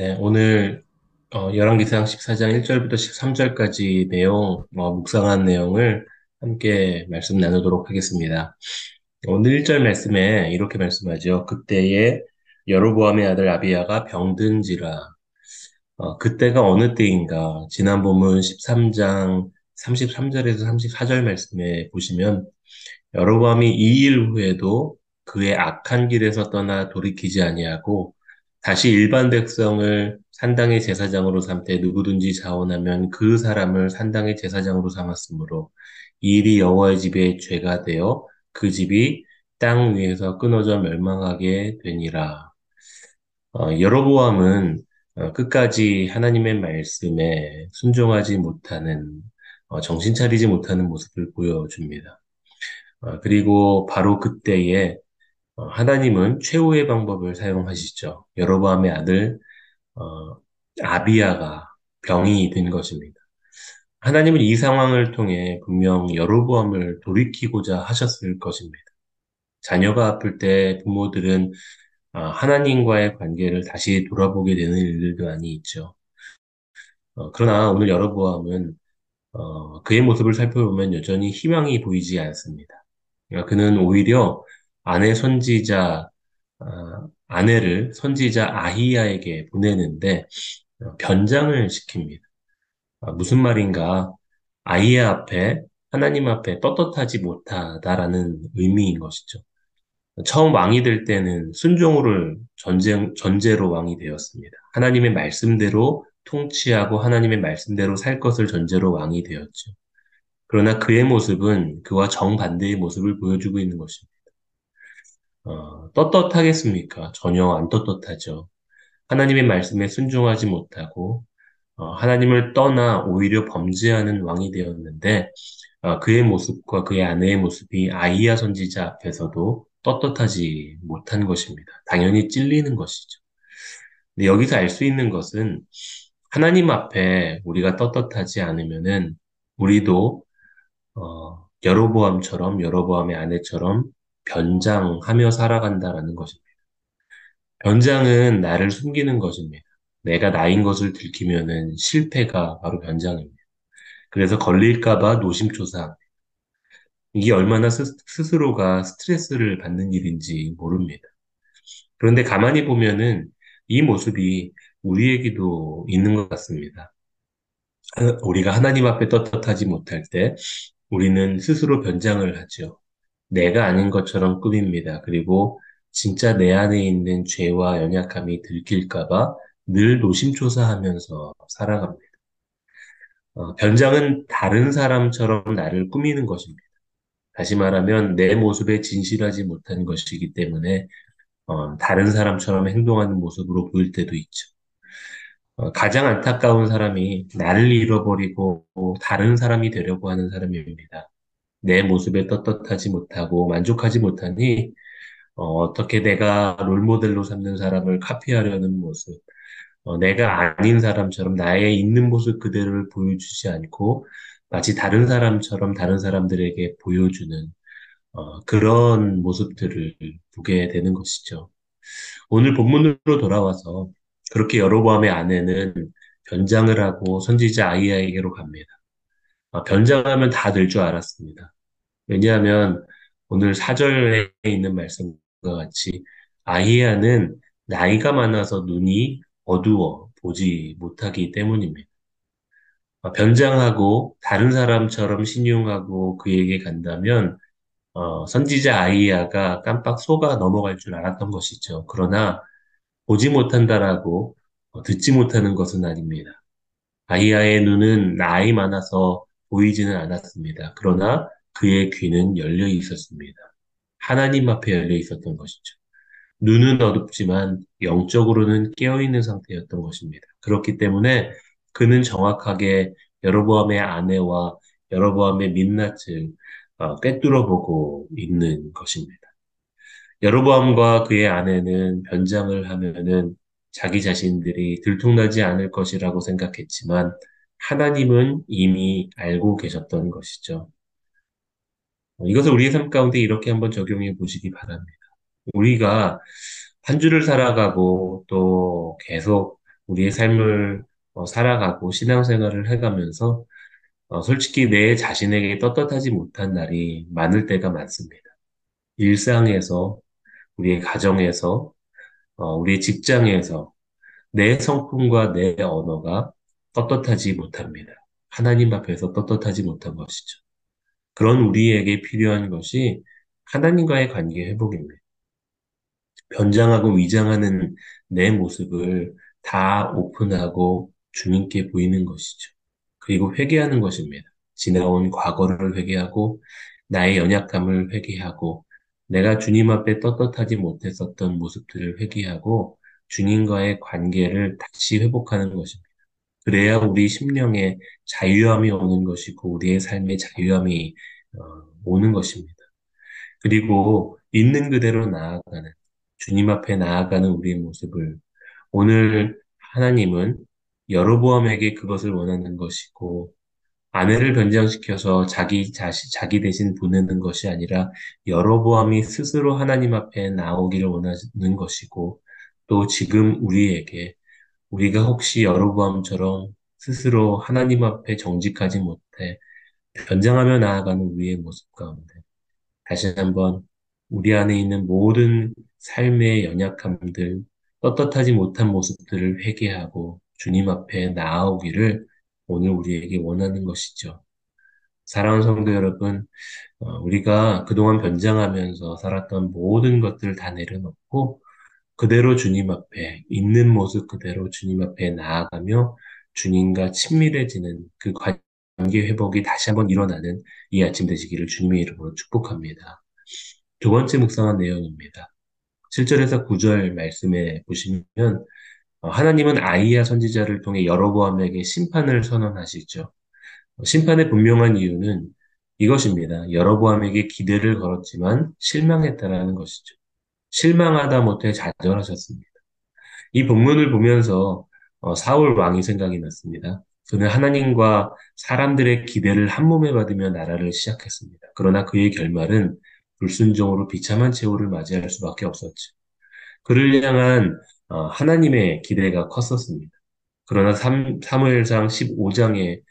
네, 오늘 어, 열왕기상 14장 1절부터 13절까지 내용, 어, 묵상한 내용을 함께 말씀 나누도록 하겠습니다. 오늘 1절 말씀에 이렇게 말씀하죠. 그때에 여로보암의 아들 아비야가 병든지라. 어, 그때가 어느 때인가? 지난 본문 13장 33절에서 34절 말씀에 보시면 여로보암이 이 일 후에도 그의 악한 길에서 떠나 돌이키지 아니하고 다시 일반 백성을 산당의 제사장으로 삼되 누구든지 자원하면 그 사람을 산당의 제사장으로 삼았으므로 이 일이 여호와의 집에 죄가 되어 그 집이 땅 위에서 끊어져 멸망하게 되니라. 어, 여로보암은 어, 끝까지 하나님의 말씀에 순종하지 못하는 어, 정신 차리지 못하는 모습을 보여줍니다. 어, 그리고 바로 그때에 어, 하나님은 최후의 방법을 사용하시죠. 여로보암의 아들 어, 아비야가 병이 든 것입니다. 하나님은 이 상황을 통해 분명 여로보암을 돌이키고자 하셨을 것입니다. 자녀가 아플 때 부모들은 아, 하나님과의 관계를 다시 돌아보게 되는 일들도 많이 있죠. 어, 그러나 오늘 여로보암은 어, 그의 모습을 살펴보면 여전히 희망이 보이지 않습니다. 그러니까 그는 오히려 아내 선지자, 아, 아내를 선지자 아히야에게 보내는데 어, 변장을 시킵니다. 아, 무슨 말인가? 아히야 앞에 하나님 앞에 떳떳하지 못하다라는 의미인 것이죠. 처음 왕이 될 때는 순종을 전쟁, 전제로 왕이 되었습니다. 하나님의 말씀대로 통치하고 하나님의 말씀대로 살 것을 전제로 왕이 되었죠. 그러나 그의 모습은 그와 정반대의 모습을 보여주고 있는 것입니다. 어, 떳떳하겠습니까? 전혀 안 떳떳하죠. 하나님의 말씀에 순종하지 못하고 어, 하나님을 떠나 오히려 범죄하는 왕이 되었는데 어, 그의 모습과 그의 아내의 모습이 아이야 선지자 앞에서도 떳떳하지 못한 것입니다. 당연히 찔리는 것이죠. 근데 여기서 알 수 있는 것은 하나님 앞에 우리가 떳떳하지 않으면은 우리도 어, 여로보암처럼 여로보암의 아내처럼 변장하며 살아간다라는 것입니다. 변장은 나를 숨기는 것입니다. 내가 나인 것을 들키면은 실패가 바로 변장입니다. 그래서 걸릴까봐 노심초사. 이게 얼마나 스, 스스로가 스트레스를 받는 일인지 모릅니다. 그런데 가만히 보면은 이 모습이 우리에게도 있는 것 같습니다. 하- 우리가 하나님 앞에 떳떳하지 못할 때 우리는 스스로 변장을 하죠. 내가 아닌 것처럼 꾸밉니다. 그리고 진짜 내 안에 있는 죄와 연약함이 들킬까봐 늘 노심초사하면서 살아갑니다. 어, 변장은 다른 사람처럼 나를 꾸미는 것입니다. 다시 말하면 내 모습에 진실하지 못한 것이기 때문에 어, 다른 사람처럼 행동하는 모습으로 보일 때도 있죠. 어, 가장 안타까운 사람이 나를 잃어버리고 다른 사람이 되려고 하는 사람입니다. 내 모습에 떳떳하지 못하고 만족하지 못하니 어, 떻게 내가 롤모델로 삼는 사람을 카피하려는 모습, 어, 내가 아닌 사람처럼 나의 있는 모습 그대로를 보여주지 않고 마치 다른 사람처럼 다른 사람들에게 보여주는 어, 그런 모습들을 보게 되는 것이죠. 오늘 본문으로 돌아와서 그렇게 여로보암의 아내는 변장을 하고 선지자 아이야에게로 갑니다. 아, 변장하면 다 될 줄 알았습니다. 왜냐하면 오늘 사절에 있는 말씀과 같이 아히야는 나이가 많아서 눈이 어두워 보지 못하기 때문입니다. 어, 변장하고 다른 사람처럼 신용하고 그에게 간다면 어, 선지자 아이야가 깜빡 속아 넘어갈 줄 알았던 것이죠. 그러나 보지 못한다라고 어, 듣지 못하는 것은 아닙니다. 아이야의 눈은 나이 많아서 보이지는 않았습니다. 그러나 그의 귀는 열려 있었습니다. 하나님 앞에 열려 있었던 것이죠. 눈은 어둡지만 영적으로는 깨어있는 상태였던 것입니다. 그렇기 때문에 그는 정확하게 여로보암의 아내와 여로보암의 민낯을 어, 꿰뚫어 보고 있는 것입니다. 여로보암과 그의 아내는 변장을 하면은 자기 자신들이 들통나지 않을 것이라고 생각했지만 하나님은 이미 알고 계셨던 것이죠. 어, 이것을 우리의 삶 가운데 이렇게 한번 적용해 보시기 바랍니다. 우리가 한 주를 살아가고 또 계속 우리의 삶을 어, 살아가고 신앙생활을 해가면서 어, 솔직히 내 자신에게 떳떳하지 못한 날이 많을 때가 많습니다. 일상에서, 우리의 가정에서, 어, 우리의 직장에서 내 성품과 내 언어가 떳떳하지 못합니다. 하나님 앞에서 떳떳하지 못한 것이죠. 그런 우리에게 필요한 것이 하나님과의 관계 회복입니다. 변장하고 위장하는 내 모습을 다 오픈하고 주님께 보이는 것이죠. 그리고 회개하는 것입니다. 지나온 과거를 회개하고 나의 연약함을 회개하고 내가 주님 앞에 떳떳하지 못했었던 모습들을 회개하고 주님과의 관계를 다시 회복하는 것입니다. 그래야 우리 심령에 자유함이 오는 것이고 우리의 삶에 자유함이 어, 오는 것입니다. 그리고 있는 그대로 나아가는 주님 앞에 나아가는 우리의 모습을 오늘 하나님은 여로보암에게 그것을 원하는 것이고 아내를 변장시켜서 자기 자시, 자기 대신 보내는 것이 아니라 여로보암이 스스로 하나님 앞에 나오기를 원하는 것이고 또 지금 우리에게 우리가 혹시 여로보암처럼 스스로 하나님 앞에 정직하지 못해 변장하며 나아가는 우리의 모습 가운데 다시 한번 우리 안에 있는 모든 삶의 연약함들, 떳떳하지 못한 모습들을 회개하고 주님 앞에 나아오기를 오늘 우리에게 원하는 것이죠. 사랑하는 성도 여러분, 어, 우리가 그동안 변장하면서 살았던 모든 것들을 다 내려놓고 그대로 주님 앞에 있는 모습 그대로 주님 앞에 나아가며 주님과 친밀해지는 그 관계 회복이 다시 한번 일어나는 이 아침 되시기를 주님의 이름으로 축복합니다. 두 번째 묵상한 내용입니다. 7절에서 9절 말씀에 보시면 어, 하나님은 아이야 선지자를 통해 여로보암에게 심판을 선언하시죠. 어, 심판의 분명한 이유는 이것입니다. 여로보암에게 기대를 걸었지만 실망했다라는 것이죠. 실망하다 못해 좌절하셨습니다. 이 본문을 보면서 어, 사울 왕이 생각이 났습니다. 그는 하나님과 사람들의 기대를 한 몸에 받으며 나라를 시작했습니다. 그러나 그의 결말은 불순종으로 비참한 최후를 맞이할 수밖에 없었죠. 그를 향한 어, 하나님의 기대가 컸었습니다. 그러나 사무엘상 15장에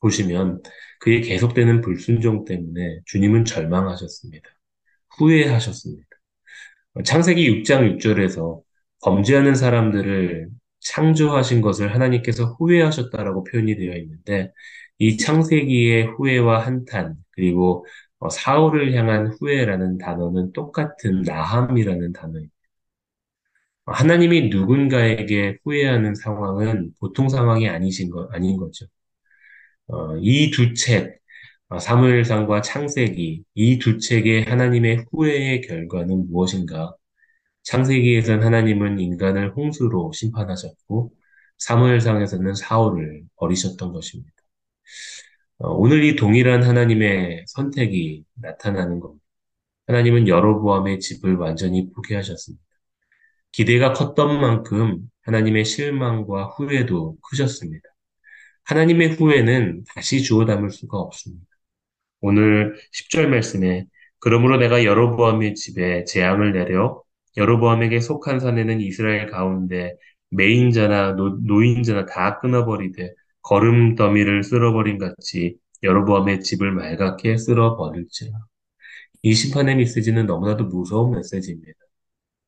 보시면 그의 계속되는 불순종 때문에 주님은 절망하셨습니다. 후회하셨습니다. 창세기 6장 6절에서 범죄하는 사람들을 창조하신 것을 하나님께서 후회하셨다라고 표현이 되어 있는데 이 창세기의 후회와 한탄 그리고 어, 사울을 향한 후회라는 단어는 똑같은 나함이라는 단어입니다. 하나님이 누군가에게 후회하는 상황은 보통 상황이 아니신 거, 아닌 거죠. 어, 이 두 책, 어, 사무엘상과 창세기, 이 두 책의 하나님의 후회의 결과는 무엇인가? 창세기에선 하나님은 인간을 홍수로 심판하셨고, 사무엘상에서는 사울을 버리셨던 것입니다. 어, 오늘 이 동일한 하나님의 선택이 나타나는 겁니다. 하나님은 여로보암의 집을 완전히 포기하셨습니다. 기대가 컸던 만큼 하나님의 실망과 후회도 크셨습니다. 하나님의 후회는 다시 주워 담을 수가 없습니다. 오늘 10절 말씀에 그러므로 내가 여로보암의 집에 재앙을 내려 여로보암에게 속한 산에는 이스라엘 가운데 매인자나 노, 노인자나 다 끊어버리되 거름 더미를 쓸어버린 같이 여로보암의 집을 맑게 쓸어버릴지라. 이 심판의 메시지는 너무나도 무서운 메시지입니다.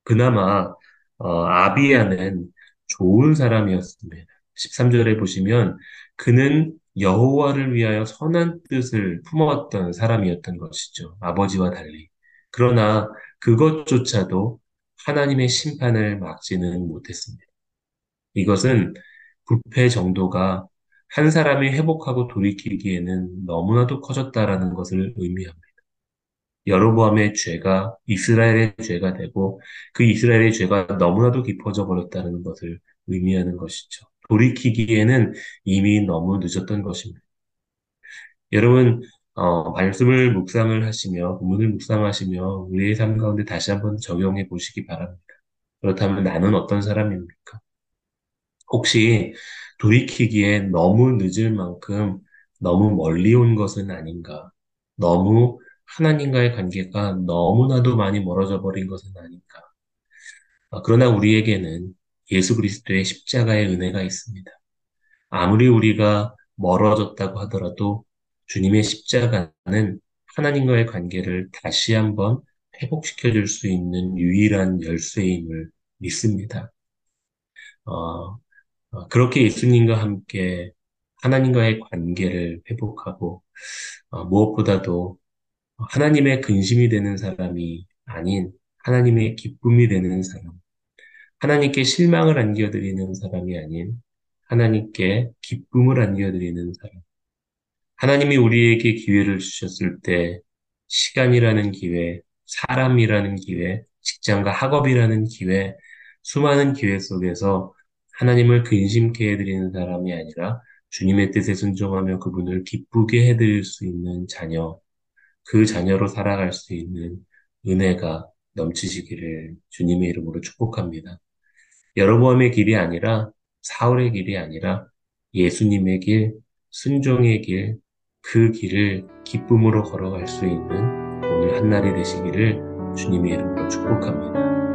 그나마 어, 아비야는 좋은 사람이었습니다. 13절에 보시면 그는 여호와를 위하여 선한 뜻을 품었던 사람이었던 것이죠. 아버지와 달리. 그러나 그것조차도 하나님의 심판을 막지는 못했습니다. 이것은 부패 정도가 한 사람이 회복하고 돌이키기에는 너무나도 커졌다라는 것을 의미합니다. 여로보암의 죄가 이스라엘의 죄가 되고 그 이스라엘의 죄가 너무나도 깊어져 버렸다는 것을 의미하는 것이죠. 돌이키기에는 이미 너무 늦었던 것입니다. 여러분, 어, 말씀을 묵상을 하시며, 본문을 묵상하시며, 우리의 삶 가운데 다시 한번 적용해 보시기 바랍니다. 그렇다면 나는 어떤 사람입니까? 혹시 돌이키기에 너무 늦을 만큼 너무 멀리 온 것은 아닌가? 너무 하나님과의 관계가 너무나도 많이 멀어져 버린 것은 아닌가? 아, 그러나 우리에게는 예수 그리스도의 십자가의 은혜가 있습니다. 아무리 우리가 멀어졌다고 하더라도 주님의 십자가는 하나님과의 관계를 다시 한번 회복시켜 줄 수 있는 유일한 열쇠임을 믿습니다. 어, 어, 그렇게 예수님과 함께 하나님과의 관계를 회복하고 어, 무엇보다도 하나님의 근심이 되는 사람이 아닌 하나님의 기쁨이 되는 사람, 하나님께 실망을 안겨드리는 사람이 아닌 하나님께 기쁨을 안겨드리는 사람. 하나님이 우리에게 기회를 주셨을 때 시간이라는 기회, 사람이라는 기회, 직장과 학업이라는 기회, 수많은 기회 속에서 하나님을 근심케 해드리는 사람이 아니라 주님의 뜻에 순종하며 그분을 기쁘게 해드릴 수 있는 자녀, 그 자녀로 살아갈 수 있는 은혜가 넘치시기를 주님의 이름으로 축복합니다. 여로보암의 길이 아니라 사울의 길이 아니라 예수님의 길, 순종의 길, 그 길을 기쁨으로 걸어갈 수 있는 오늘 한날이 되시기를 주님의 이름으로 축복합니다.